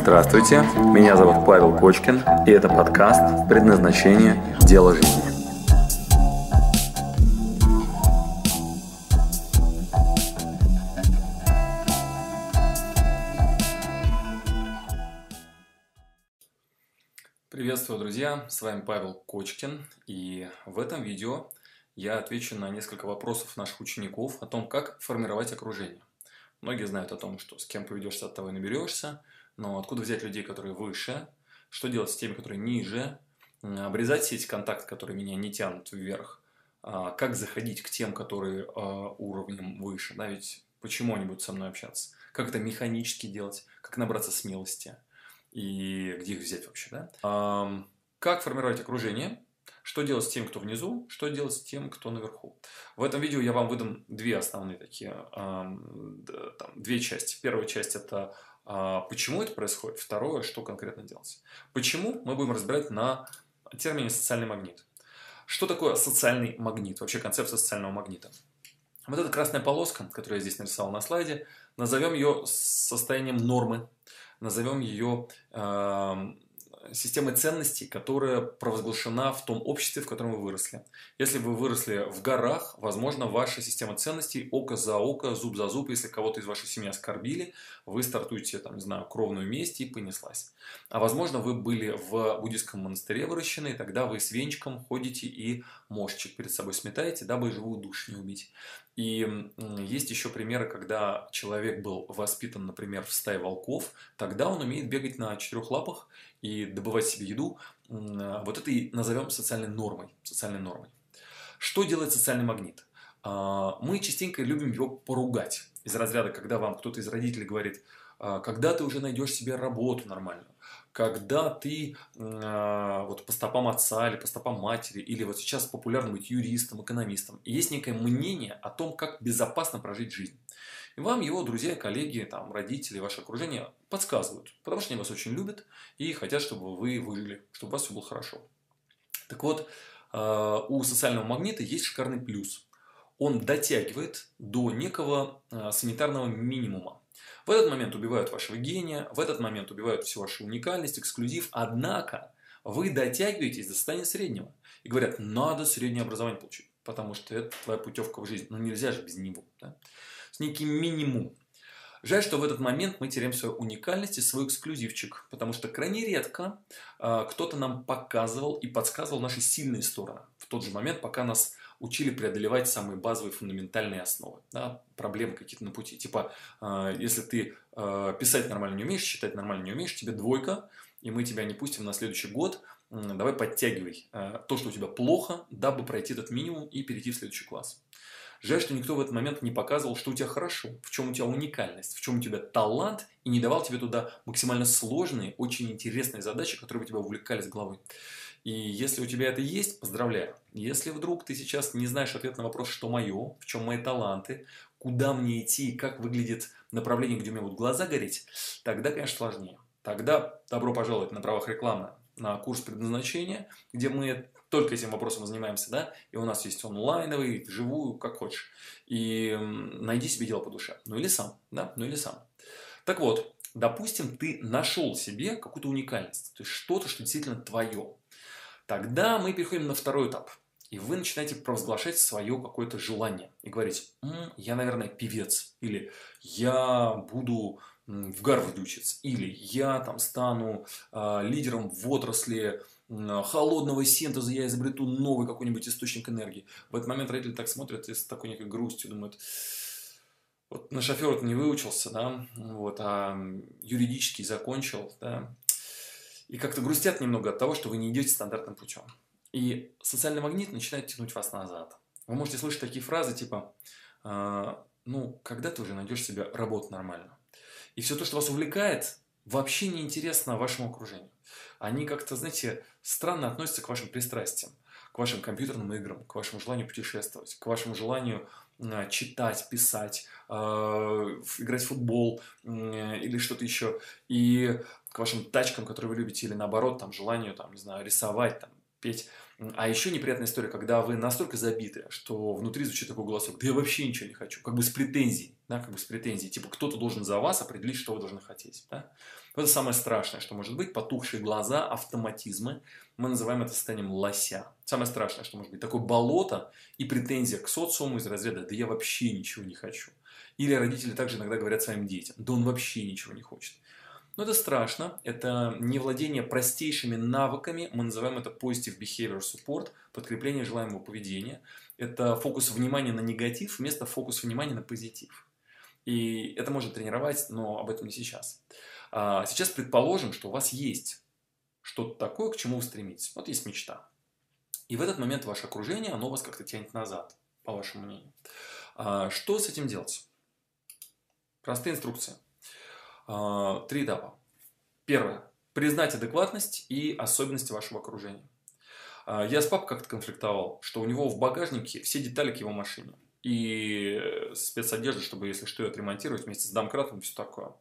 Здравствуйте, меня зовут Павел Кочкин, и это подкаст «Предназначение. Дело жизни». Приветствую, друзья! С вами Павел Кочкин, и в этом видео я отвечу на несколько вопросов наших учеников о том, как формировать окружение. Многие знают о том, что с кем поведешься, от того и наберешься, но откуда взять людей, которые выше, что делать с теми, которые ниже, обрезать все эти контакты, которые меня не тянут вверх, а, как заходить к тем, которые а, уровнем выше, да, ведь почему они будут со мной общаться, как это механически делать, как набраться смелости? И где их взять вообще, да. Как формировать окружение, что делать с тем, кто внизу, что делать с тем, кто наверху. В этом видео я вам выдам две основные такие, там, две части. Первая часть это почему это происходит, второе, что конкретно делать. Почему мы будем разбирать на термине социальный магнит. Что такое социальный магнит, вообще концепция социального магнита? Вот эта красная полоска, которую я здесь нарисовал на слайде, назовем ее состоянием нормы, назовем ее системой ценностей, которая провозглашена в том обществе, в котором вы выросли. Если вы выросли в горах, возможно, ваша система ценностей око за око, зуб за зуб. Если кого-то из вашей семьи оскорбили, вы стартуете, там, не знаю, кровную месть и понеслась. А возможно, вы были в буддийском монастыре выращены, и тогда вы с венчиком ходите и мошчик перед собой сметаете, дабы живую душу не убить. И есть еще примеры, когда человек был воспитан, например, в стае волков, тогда он умеет бегать на четырех лапах и добывать себе еду. Вот это и назовем социальной нормой. Социальной нормой. Что делает социальный магнит? А, мы частенько любим его поругать. Из разряда, когда вам кто-то из родителей говорит, «А, когда ты уже найдешь себе работу нормальную, когда ты э, вот по стопам отца или по стопам матери, или вот сейчас популярно быть юристом, экономистом, есть некое мнение о том, как безопасно прожить жизнь. И вам его друзья, коллеги, там, родители, ваше окружение подсказывают, потому что они вас очень любят и хотят, чтобы вы выжили, чтобы у вас все было хорошо. Так вот, э, у социального магнита есть шикарный плюс. Он дотягивает до некого э, санитарного минимума. В этот момент убивают вашего гения, в этот момент убивают всю вашу уникальность, эксклюзив. Однако вы дотягиваетесь до состояния среднего. И говорят, надо среднее образование получить, потому что это твоя путевка в жизнь. Но нельзя же без него. Да? С неким минимум. Жаль, что в этот момент мы теряем свою уникальность и свой эксклюзивчик, потому что крайне редко э, кто-то нам показывал и подсказывал наши сильные стороны в тот же момент, пока нас учили преодолевать самые базовые фундаментальные основы, да, проблемы какие-то на пути. Типа, э, если ты э, писать нормально не умеешь, считать нормально не умеешь, тебе двойка, и мы тебя не пустим на следующий год, давай подтягивай э, то, что у тебя плохо, дабы пройти этот минимум и перейти в следующий класс. Жаль, что никто в этот момент не показывал, что у тебя хорошо, в чем у тебя уникальность, в чем у тебя талант, и не давал тебе туда максимально сложные, очень интересные задачи, которые бы тебя увлекали с головы. И если у тебя это есть, поздравляю. Если вдруг ты сейчас не знаешь ответ на вопрос, что мое, в чем мои таланты, куда мне идти, как выглядит направление, где у меня будут глаза гореть, тогда, конечно, сложнее. Тогда добро пожаловать на правах рекламы на курс предназначения, где мы только этим вопросом занимаемся, да, и у нас есть онлайновый, вживую, как хочешь. И найди себе дело по душе. Ну или сам, да, ну или сам. Так вот, допустим, ты нашел себе какую-то уникальность, то есть что-то, что действительно твое. Тогда мы переходим на второй этап. И вы начинаете провозглашать свое какое-то желание. И говорить, М, я, наверное, певец. Или я буду в Гарварде учиться. Или я там стану э, лидером в отрасли э, холодного синтеза, я изобрету новый какой-нибудь источник энергии. В этот момент родители так смотрят и с такой некой грустью думают, вот на шофера не выучился, да, вот, а юридический закончил, да, и как-то грустят немного от того, что вы не идете стандартным путем. И социальный магнит начинает тянуть вас назад. Вы можете слышать такие фразы типа, э, ну, когда ты уже найдешь себе работу нормально? И все то, что вас увлекает, вообще не интересно вашему окружению. Они как-то, знаете, странно относятся к вашим пристрастиям, к вашим компьютерным играм, к вашему желанию путешествовать, к вашему желанию читать, писать, э, играть в футбол э, или что-то еще. И к вашим тачкам, которые вы любите, или наоборот, там, желанию, там, не знаю, рисовать, там, петь. А еще неприятная история, когда вы настолько забиты, что внутри звучит такой голосок, да я вообще ничего не хочу, как бы с претензией, да, как бы с претензией, типа кто-то должен за вас определить, что вы должны хотеть, да. Это самое страшное, что может быть, потухшие глаза, автоматизмы, мы называем это состоянием лося. Самое страшное, что может быть, такое болото и претензия к социуму из разряда, да я вообще ничего не хочу. Или родители также иногда говорят своим детям, да он вообще ничего не хочет. Но это страшно, это не владение простейшими навыками, мы называем это positive behavior support, подкрепление желаемого поведения. Это фокус внимания на негатив вместо фокуса внимания на позитив. И это можно тренировать, но об этом не сейчас. А сейчас предположим, что у вас есть что-то такое, к чему вы стремитесь. Вот есть мечта. И в этот момент ваше окружение, оно вас как-то тянет назад, по вашему мнению. А что с этим делать? Простые инструкции. А, три этапа. Первое. Признать адекватность и особенности вашего окружения. А, я с папой как-то конфликтовал, что у него в багажнике все детали к его машине. И спецодежда, чтобы, если что, ее отремонтировать вместе с домкратом и все такое.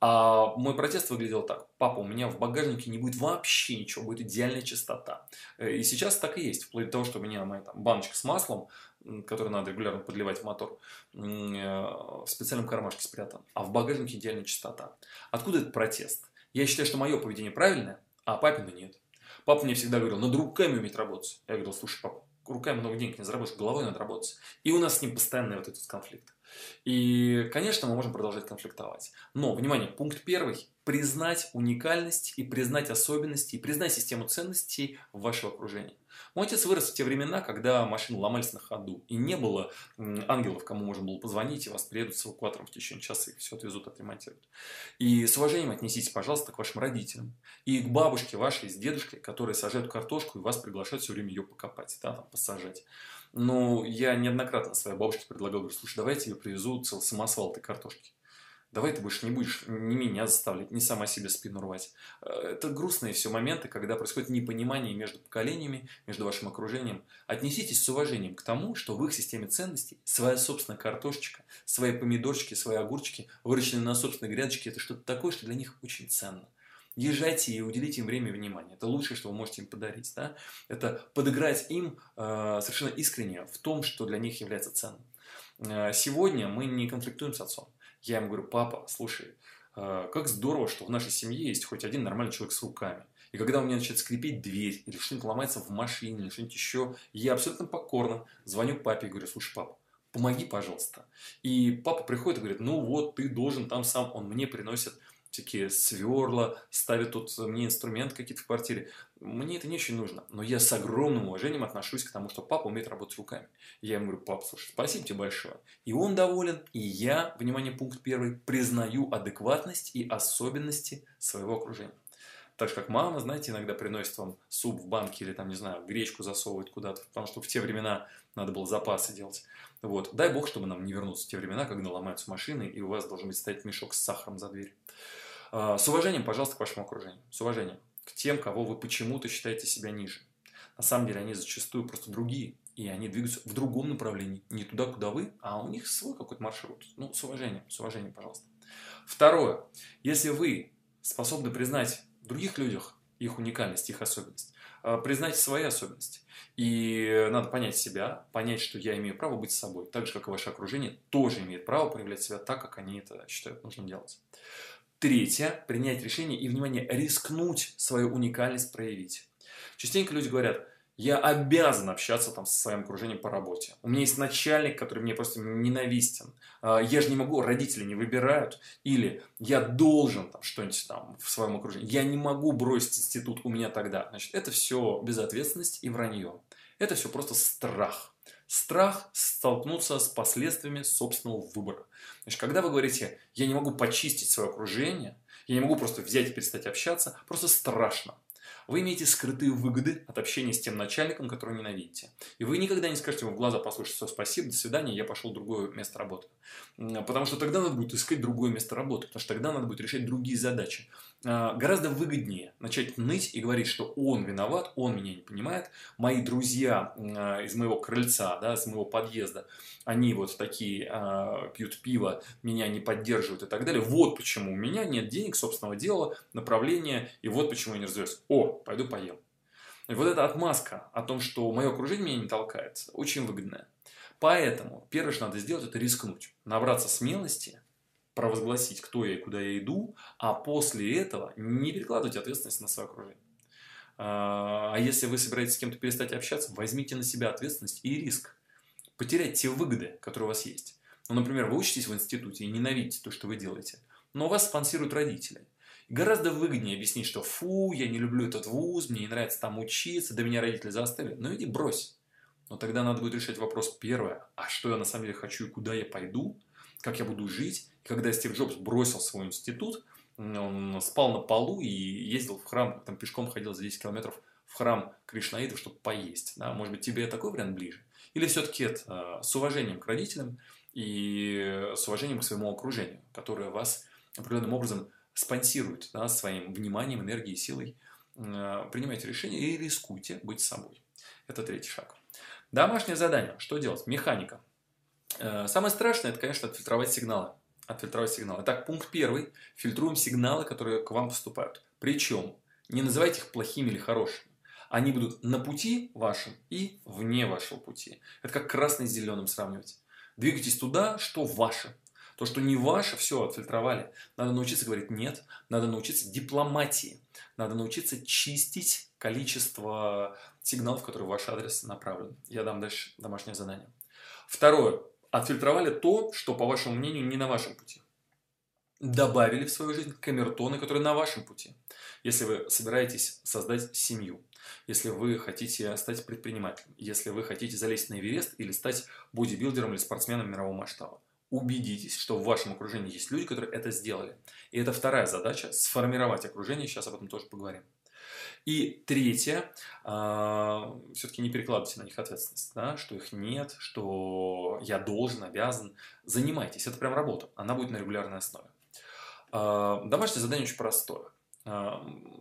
А мой протест выглядел так. Папа, у меня в багажнике не будет вообще ничего, будет идеальная чистота. Э, и сейчас так и есть. Вплоть до того, что у меня моя там, баночка с маслом, который надо регулярно подливать в мотор, э, в специальном кармашке спрятан. А в багажнике идеальная чистота. Откуда этот протест? Я считаю, что мое поведение правильное, а папина нет. Папа мне всегда говорил, надо руками уметь работать. Я говорил, слушай, папа, руками много денег не заработаешь, головой надо работать. И у нас с ним постоянный вот этот конфликт. И, конечно, мы можем продолжать конфликтовать. Но, внимание, пункт первый. Признать уникальность и признать особенности, и признать систему ценностей вашего окружения. Мой отец вырос в те времена, когда машины ломались на ходу, и не было ангелов, кому можно было позвонить, и вас приедут с эвакуатором в течение часа, и все отвезут, отремонтируют. И с уважением отнеситесь, пожалуйста, к вашим родителям, и к бабушке вашей с дедушкой, которые сажают картошку, и вас приглашают все время ее покопать, да, там, посажать. Но я неоднократно своей бабушке предлагал, говорю, слушай, давай я тебе привезу целый самосвал этой картошки. Давай ты больше не будешь ни меня заставлять, ни сама себе спину рвать. Э, это грустные все моменты, когда происходит непонимание между поколениями, между вашим окружением. Отнеситесь с уважением к тому, что в их системе ценностей своя собственная картошечка, свои помидорчики, свои огурчики, выращенные на собственной грядочке, это что-то такое, что для них очень ценно. Езжайте и уделите им время и внимание. Это лучшее, что вы можете им подарить. Да? Это подыграть им э, совершенно искренне в том, что для них является ценным. Э, сегодня мы не конфликтуем с отцом. Я ему говорю, папа, слушай, э, как здорово, что в нашей семье есть хоть один нормальный человек с руками. И когда у меня начинает скрипеть дверь, или что-нибудь ломается в машине, или что-нибудь еще, я абсолютно покорно звоню папе и говорю, слушай, папа, помоги, пожалуйста. И папа приходит и говорит, ну вот, ты должен там сам, он мне приносит всякие сверла, ставит тут мне инструменты какие-то в квартире. Мне это не очень нужно, но я с огромным уважением отношусь к тому, что папа умеет работать руками. Я ему говорю, папа, слушай, спасибо тебе большое. И он доволен, и я, внимание, пункт первый, признаю адекватность и особенности своего окружения. Так же, как мама, знаете, иногда приносит вам суп в банке или там, не знаю, гречку засовывает куда-то, потому что в те времена надо было запасы делать. Вот. Дай бог, чтобы нам не вернуться в те времена, когда ломаются машины, и у вас должен быть стоять мешок с сахаром за дверь. А, с уважением, пожалуйста, к вашему окружению. С уважением к тем, кого вы почему-то считаете себя ниже. На самом деле они зачастую просто другие, и они двигаются в другом направлении. Не туда, куда вы, а у них свой какой-то маршрут. Ну, с уважением, с уважением, пожалуйста. Второе. Если вы способны признать в других людях их уникальность, их особенность, а, признайте свои особенности. И надо понять себя, понять, что я имею право быть собой, так же, как и ваше окружение тоже имеет право проявлять себя так, как они это считают нужным делать. Третье – принять решение и, внимание, рискнуть свою уникальность проявить. Частенько люди говорят, я обязан общаться там со своим окружением по работе. У меня есть начальник, который мне просто ненавистен. А, я же не могу, родители не выбирают. Или я должен там что-нибудь там в своем окружении. Я не могу бросить институт у меня тогда. Значит, это все безответственность и вранье. Это все просто страх. Страх столкнуться с последствиями собственного выбора. Значит, когда вы говорите, я не могу почистить свое окружение, я не могу просто взять и перестать общаться, просто страшно. Вы имеете скрытые выгоды от общения с тем начальником, которого ненавидите. И вы никогда не скажете ему в глаза, послушайте, все, спасибо, до свидания, я пошел в другое место работы. Потому что тогда надо будет искать другое место работы, потому что тогда надо будет решать другие задачи. А, гораздо выгоднее начать ныть и говорить, что он виноват, он меня не понимает, мои друзья а, из моего крыльца, да, из моего подъезда, они вот такие а, пьют пиво, меня не поддерживают и так далее. Вот почему у меня нет денег, собственного дела, направления, и вот почему я не развиваюсь. О, пойду поем. И вот эта отмазка о том, что мое окружение меня не толкает, очень выгодная. Поэтому первое, что надо сделать, это рискнуть. Набраться смелости, провозгласить, кто я и куда я иду, а после этого не перекладывать ответственность на свое окружение. А, а если вы собираетесь с кем-то перестать общаться, возьмите на себя ответственность и риск. Потерять те выгоды, которые у вас есть. Ну, например, вы учитесь в институте и ненавидите то, что вы делаете, но вас спонсируют родители. Гораздо выгоднее объяснить, что фу, я не люблю этот вуз, мне не нравится там учиться, да меня родители заставили. Ну иди брось. Но тогда надо будет решать вопрос первое, а что я на самом деле хочу и куда я пойду, как я буду жить. Когда Стив Джобс бросил свой институт, он спал на полу и ездил в храм, там пешком ходил за 10 километров в храм Кришнаидов, чтобы поесть. Да? Может быть, тебе такой вариант ближе? Или все-таки это с уважением к родителям и с уважением к своему окружению, которое вас определенным образом спонсирует да, своим вниманием, энергией, силой. Принимайте решение и рискуйте быть собой. Это третий шаг. Домашнее задание. Что делать? Механика. Э, самое страшное, это, конечно, отфильтровать сигналы. Отфильтровать сигналы. Итак, пункт первый. Фильтруем сигналы, которые к вам поступают. Причем, не называйте их плохими или хорошими. Они будут на пути вашем и вне вашего пути. Это как красный с зеленым сравнивать. Двигайтесь туда, что ваше. То, что не ваше, все, отфильтровали. Надо научиться говорить «нет», надо научиться дипломатии, надо научиться чистить количество сигналов, которые в ваш адрес направлены. Я дам дальше домашнее задание. Второе. Отфильтровали то, что, по вашему мнению, не на вашем пути. Добавили в свою жизнь камертоны, которые на вашем пути. Если вы собираетесь создать семью, если вы хотите стать предпринимателем, если вы хотите залезть на Эверест или стать бодибилдером или спортсменом мирового масштаба убедитесь, что в вашем окружении есть люди, которые это сделали. И это вторая задача – сформировать окружение. Сейчас об этом тоже поговорим. И третье, а, все-таки не перекладывайте на них ответственность, да, что их нет, что я должен, обязан. Занимайтесь, это прям работа, она будет на регулярной основе. Э, домашнее задание очень простое. Э,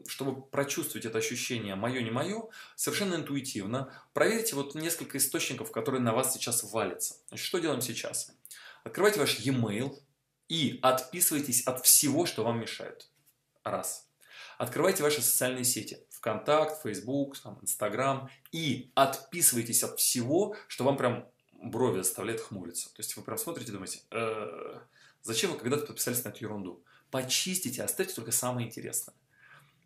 чтобы прочувствовать это ощущение «моё, не мое», совершенно интуитивно проверьте вот несколько источников, которые на вас сейчас валятся. Значит, что делаем сейчас? Открывайте ваш e-mail и отписывайтесь от всего, что вам мешает. Раз. Открывайте ваши социальные сети. ВКонтакт, Facebook, Инстаграм. И отписывайтесь от всего, что вам прям брови заставляет хмуриться. То есть вы прям смотрите и думаете, э, зачем вы когда-то подписались на эту ерунду? Почистите, оставьте только самое интересное.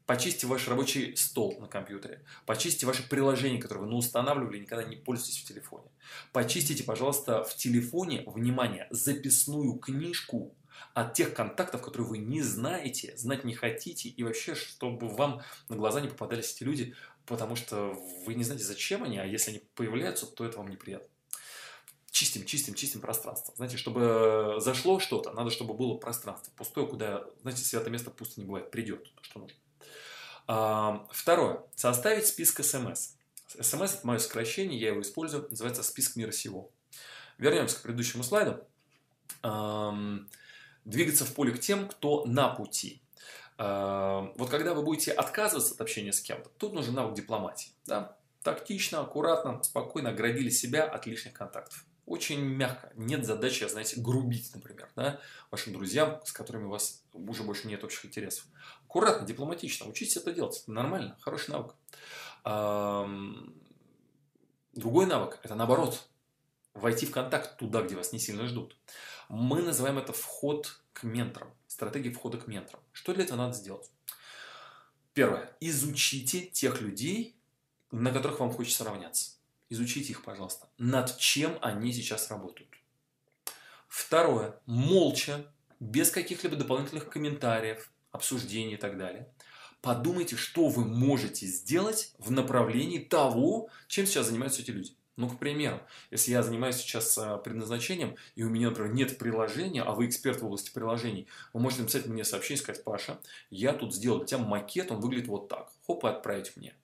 Почистите ваш рабочий стол на компьютере. Почистите ваши приложения, которые вы устанавливали и никогда не пользуетесь в телефоне. Почистите, пожалуйста, в телефоне, внимание, записную книжку от тех контактов, которые вы не знаете, знать не хотите, и вообще, чтобы вам на глаза не попадались эти люди, потому что вы не знаете, зачем они, а если они появляются, то это вам неприятно. Чистим, чистим, чистим пространство. Знаете, чтобы зашло что-то, надо, чтобы было пространство пустое, куда, знаете, святое место пусто не бывает, придет то, что нужно. Второе. Составить список смс. СМС – это мое сокращение, я его использую, называется список мира сего. Вернемся к предыдущему слайду. Двигаться в поле к тем, кто на пути. Вот когда вы будете отказываться от общения с кем-то, тут нужен навык дипломатии. Да? Тактично, аккуратно, спокойно оградили себя от лишних контактов. Очень мягко. Нет задачи, знаете, грубить, например, да, вашим друзьям, с которыми у вас уже больше нет общих интересов. Аккуратно, дипломатично. Учитесь это делать. Это нормально, хороший навык. Другой навык – это наоборот. Войти в контакт туда, где вас не сильно ждут. Мы называем это вход к менторам. Стратегия входа к менторам. Что для этого надо сделать? Первое. Изучите тех людей, на которых вам хочется равняться. Изучите их, пожалуйста. Над чем они сейчас работают. Второе. Молча, без каких-либо дополнительных комментариев, обсуждений и так далее. Подумайте, что вы можете сделать в направлении того, чем сейчас занимаются эти люди. Ну, к примеру, если я занимаюсь сейчас а, предназначением, и у меня, например, нет приложения, а вы эксперт в области приложений, вы можете написать мне сообщение и сказать, Паша, я тут сделал для тебя макет, он выглядит вот так. Хоп, и отправить мне.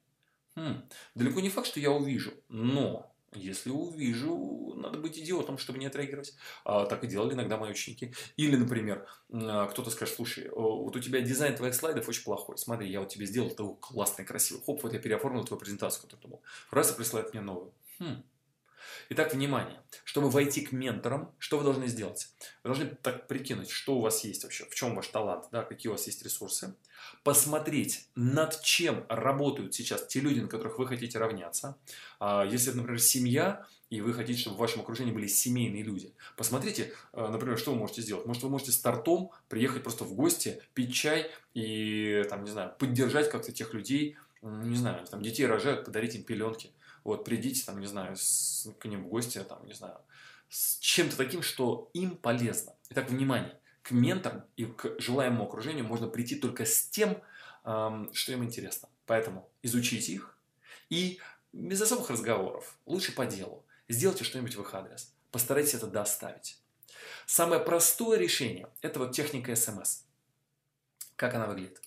Хм, далеко не факт, что я увижу, но если увижу, надо быть идиотом, чтобы не отреагировать. А, так и делали иногда мои ученики. Или, например, а, кто-то скажет, слушай, вот у тебя дизайн твоих слайдов очень плохой. Смотри, я вот тебе сделал такой классный, красивый. Хоп, вот я переоформил твою презентацию, которую ты. Раз и присылает мне новую. Хм. Итак, внимание. Чтобы войти к менторам, что вы должны сделать? Вы должны так прикинуть, что у вас есть вообще, в чем ваш талант, да, какие у вас есть ресурсы. Посмотреть, над чем работают сейчас те люди, на которых вы хотите равняться. А, если это, например, семья, и вы хотите, чтобы в вашем окружении были семейные люди. Посмотрите, а, например, что вы можете сделать. Может, вы можете стартом приехать просто в гости, пить чай и, там, не знаю, поддержать как-то тех людей, не знаю, там детей рожают, подарить им пеленки. Вот, придите, там, не знаю, с, к ним в гости, там, не знаю, с чем-то таким, что им полезно. Итак, внимание, к менторам и к желаемому окружению можно прийти только с тем, эм, что им интересно. Поэтому изучите их и без особых разговоров, лучше по делу, сделайте что-нибудь в их адрес. Постарайтесь это доставить. Самое простое решение – это вот техника СМС. Как она выглядит?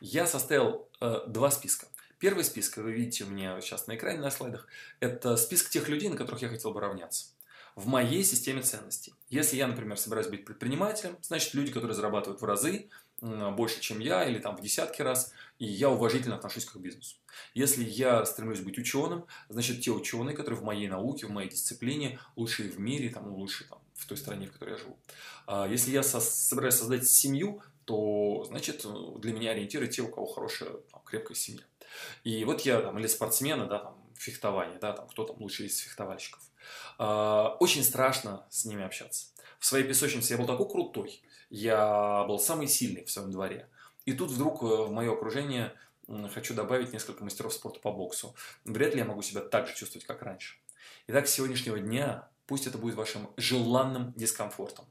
Я составил э, два списка. Первый список, вы видите у меня сейчас на экране, на слайдах, это список тех людей, на которых я хотел бы равняться. В моей системе ценностей. Если я, например, собираюсь быть предпринимателем, значит, люди, которые зарабатывают в разы, больше, чем я, или там в десятки раз, и я уважительно отношусь к бизнесу. Если я стремлюсь быть ученым, значит, те ученые, которые в моей науке, в моей дисциплине, лучшие в мире, там, лучшие там, в той стране, в которой я живу. А если я со собираюсь создать семью, то, значит, для меня ориентиры те, у кого хорошая, там, крепкая семья. И вот я там, или спортсмены, да, там, фехтование, да, там, кто там лучший из фехтовальщиков. А, очень страшно с ними общаться. В своей песочнице я был такой крутой, я был самый сильный в своем дворе. И тут вдруг э, в мое окружение хочу добавить несколько мастеров спорта по боксу. Вряд ли я могу себя так же чувствовать, как раньше. Итак, с сегодняшнего дня пусть это будет вашим желанным дискомфортом.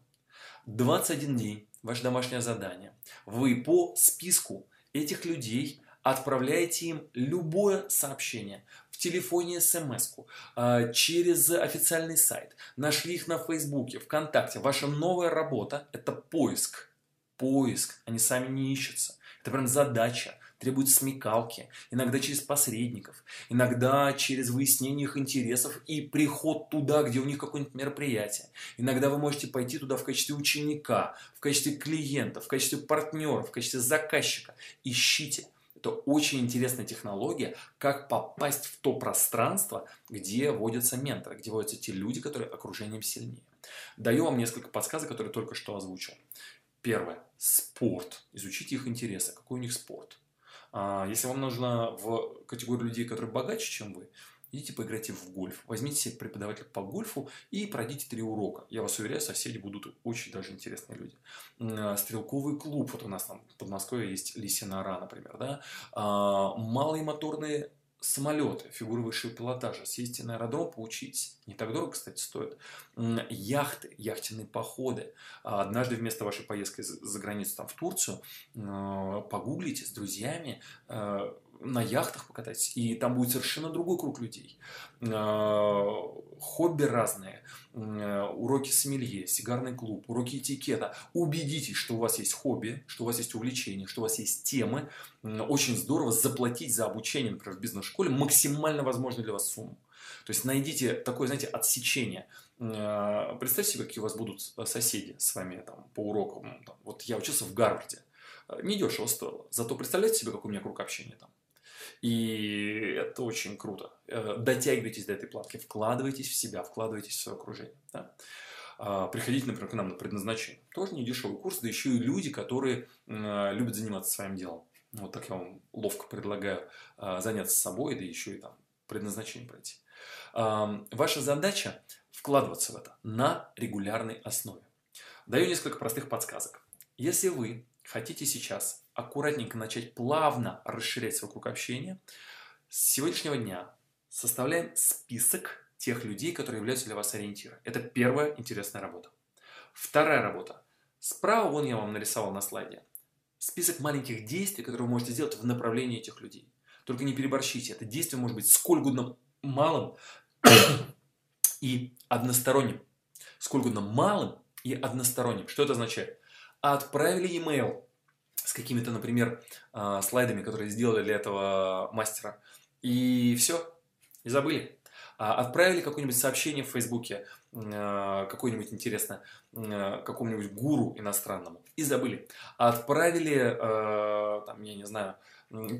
21 день, ваше домашнее задание. Вы по списку этих людей отправляете им любое сообщение в телефоне смс а, через официальный сайт, нашли их на Фейсбуке, ВКонтакте. Ваша новая работа – это поиск. Поиск, они сами не ищутся. Это прям задача, требует смекалки, иногда через посредников, иногда через выяснение их интересов и приход туда, где у них какое-нибудь мероприятие. Иногда вы можете пойти туда в качестве ученика, в качестве клиента, в качестве партнера, в качестве заказчика. Ищите. Это очень интересная технология, как попасть в то пространство, где водятся менторы, где водятся те люди, которые окружением сильнее. Даю вам несколько подсказок, которые только что озвучил. Первое. Спорт. Изучите их интересы. Какой у них спорт? А, если вам нужно в категорию людей, которые богаче, чем вы, идите поиграйте в гольф. Возьмите себе преподавателя по гольфу и пройдите три урока. Я вас уверяю, соседи будут очень даже интересные люди. А, стрелковый клуб, вот у нас там в Подмосковье есть Лисинара, например, да. А, малые моторные самолеты, фигуры высшего пилотажа, съездите на аэродром, поучитесь. Не так дорого, кстати, стоит. Яхты, яхтенные походы. Однажды вместо вашей поездки за границу, там, в Турцию, погуглите с друзьями, на яхтах покатайтесь, и там будет совершенно другой круг людей. Э, хобби разные, э, уроки сомелье, сигарный клуб, уроки этикета. Убедитесь, что у вас есть хобби, что у вас есть увлечения, что у вас есть темы. Очень здорово заплатить за обучение, например, в бизнес-школе максимально возможную для вас сумму. То есть найдите такое, знаете, отсечение. Э, представьте себе, какие у вас будут соседи с вами там, по урокам. Вот я учился в Гарварде. Недешево стоило. Зато представляете себе, какой у меня круг общения там. И это очень круто. Э, дотягивайтесь до этой платки, вкладывайтесь в себя, вкладывайтесь в свое окружение. Да? А, приходите, например, к нам на предназначение. Тоже не дешевый курс, да еще и люди, которые любят заниматься своим делом. Вот так я вам ловко предлагаю а, заняться собой, да еще и там предназначение пройти. Ваша задача вкладываться в это на регулярной основе. Даю несколько простых подсказок. Если вы хотите сейчас аккуратненько начать плавно расширять свой круг общения, с сегодняшнего дня составляем список тех людей, которые являются для вас ориентиром. Это первая интересная работа. Вторая работа. Справа, вон я вам нарисовал на слайде, список маленьких действий, которые вы можете сделать в направлении этих людей. Только не переборщите. Это действие может быть сколь угодно малым и односторонним. Сколь угодно малым и односторонним. Что это означает? Отправили e-mail с какими-то, например, а, слайдами, которые сделали для этого мастера. И все, и забыли. А, отправили какое-нибудь сообщение в Фейсбуке, а, какое-нибудь интересное, какому-нибудь гуру иностранному, и забыли. Отправили, там, я не знаю,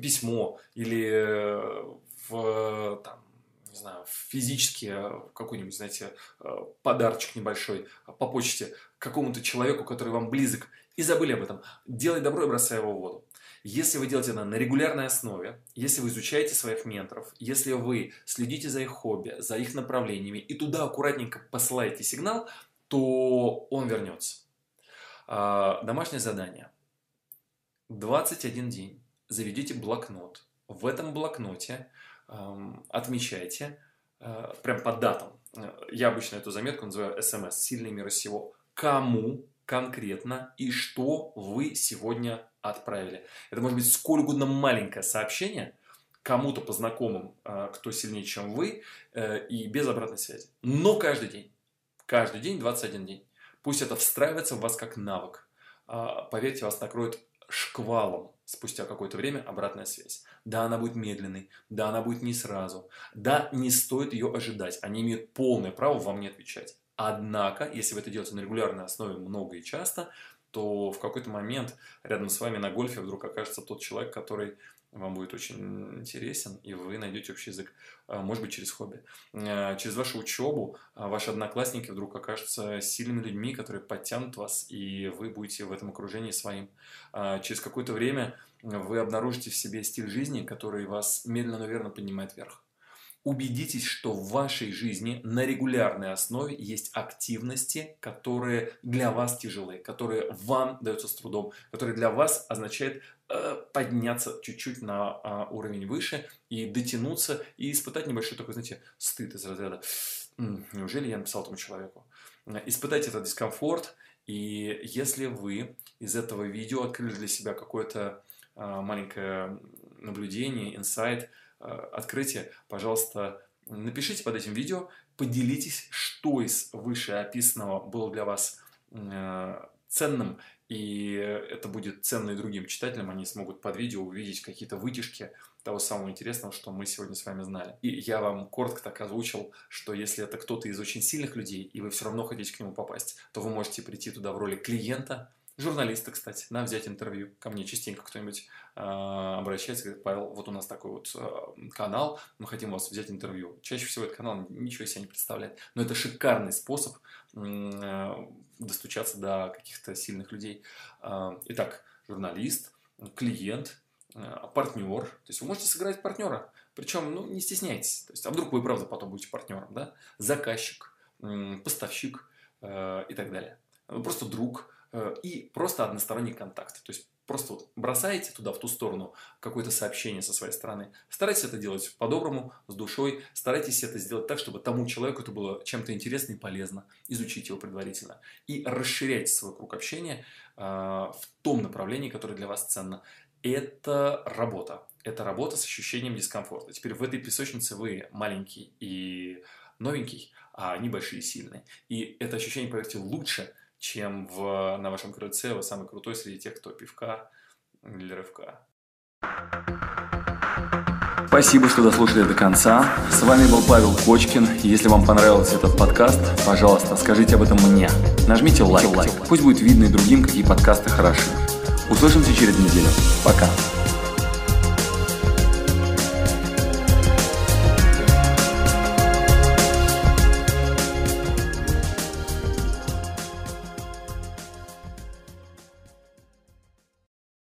письмо или в, там, не знаю, физически э, какой-нибудь, знаете, э, подарочек небольшой по почте какому-то человеку, который вам близок, и забыли об этом. Делай добро и бросай его в воду. Если вы делаете это на регулярной основе, если вы изучаете своих менторов, если вы следите за их хобби, за их направлениями и туда аккуратненько посылаете сигнал, то он вернется. А, домашнее задание. 21 день. Заведите блокнот. В этом блокноте отмечайте э, прям по датам. Я обычно эту заметку называю смс «Сильный мира сего». Кому конкретно и что вы сегодня отправили. Это может быть сколь угодно маленькое сообщение кому-то по знакомым, э, кто сильнее, чем вы, э, и без обратной связи. Но каждый день. Каждый день, 21 день. Пусть это встраивается в вас как навык. А, поверьте, вас накроет шквалом спустя какое-то время обратная связь. Да, она будет медленной, да, она будет не сразу, да, не стоит ее ожидать. Они имеют полное право вам не отвечать. Однако, если вы это делаете на регулярной основе много и часто, то в какой-то момент рядом с вами на гольфе вдруг окажется тот человек, который вам будет очень интересен, и вы найдете общий язык, а, может быть, через хобби. А, через вашу учебу а, ваши одноклассники вдруг окажутся сильными людьми, которые подтянут вас, и вы будете в этом окружении своим. Через какое-то время вы обнаружите в себе стиль жизни, который вас медленно, но верно поднимает вверх. Убедитесь, что в вашей жизни на регулярной основе есть активности, которые для вас тяжелые, которые вам даются с трудом, которые для вас означают э, подняться чуть-чуть на э, уровень выше и дотянуться и испытать небольшой такой, знаете, стыд из разряда «Неужели я написал этому человеку?» Испытайте этот дискомфорт, и если вы из этого видео открыли для себя какое-то э, маленькое наблюдение, инсайт – открытие, пожалуйста, напишите под этим видео, поделитесь, что из вышеописанного было для вас э, ценным, и это будет ценно и другим читателям, они смогут под видео увидеть какие-то вытяжки того самого интересного, что мы сегодня с вами знали. И я вам коротко так озвучил, что если это кто-то из очень сильных людей, и вы все равно хотите к нему попасть, то вы можете прийти туда в роли клиента, Журналисты, кстати, на взять интервью. Ко мне частенько кто-нибудь э, обращается, говорит, Павел, вот у нас такой вот э, канал, мы хотим у вас взять интервью. Чаще всего этот канал ничего себе не представляет. Но это шикарный способ э, достучаться до каких-то сильных людей. Э, итак, журналист, клиент, э, партнер. То есть вы можете сыграть партнера. Причем, ну, не стесняйтесь. То есть, а вдруг вы правда потом будете партнером, да? Заказчик, поставщик э, и так далее. Просто друг, и просто односторонний контакт. То есть просто вот бросаете туда, в ту сторону, какое-то сообщение со своей стороны. Старайтесь это делать по-доброму, с душой. Старайтесь это сделать так, чтобы тому человеку это было чем-то интересно и полезно. Изучить его предварительно. И расширяйте свой круг общения э, в том направлении, которое для вас ценно. Это работа. Это работа с ощущением дискомфорта. Теперь в этой песочнице вы маленький и новенький, а они большие и сильные. И это ощущение, поверьте, лучше, чем в, на вашем крыльце вы самый крутой среди тех, кто пивка или рывка. Спасибо, что дослушали до конца. С вами был Павел Кочкин. Если вам понравился этот подкаст, пожалуйста, скажите об этом мне. Нажмите лайк. Пусть будет видно и другим, какие подкасты хороши. Услышимся через неделю. Пока.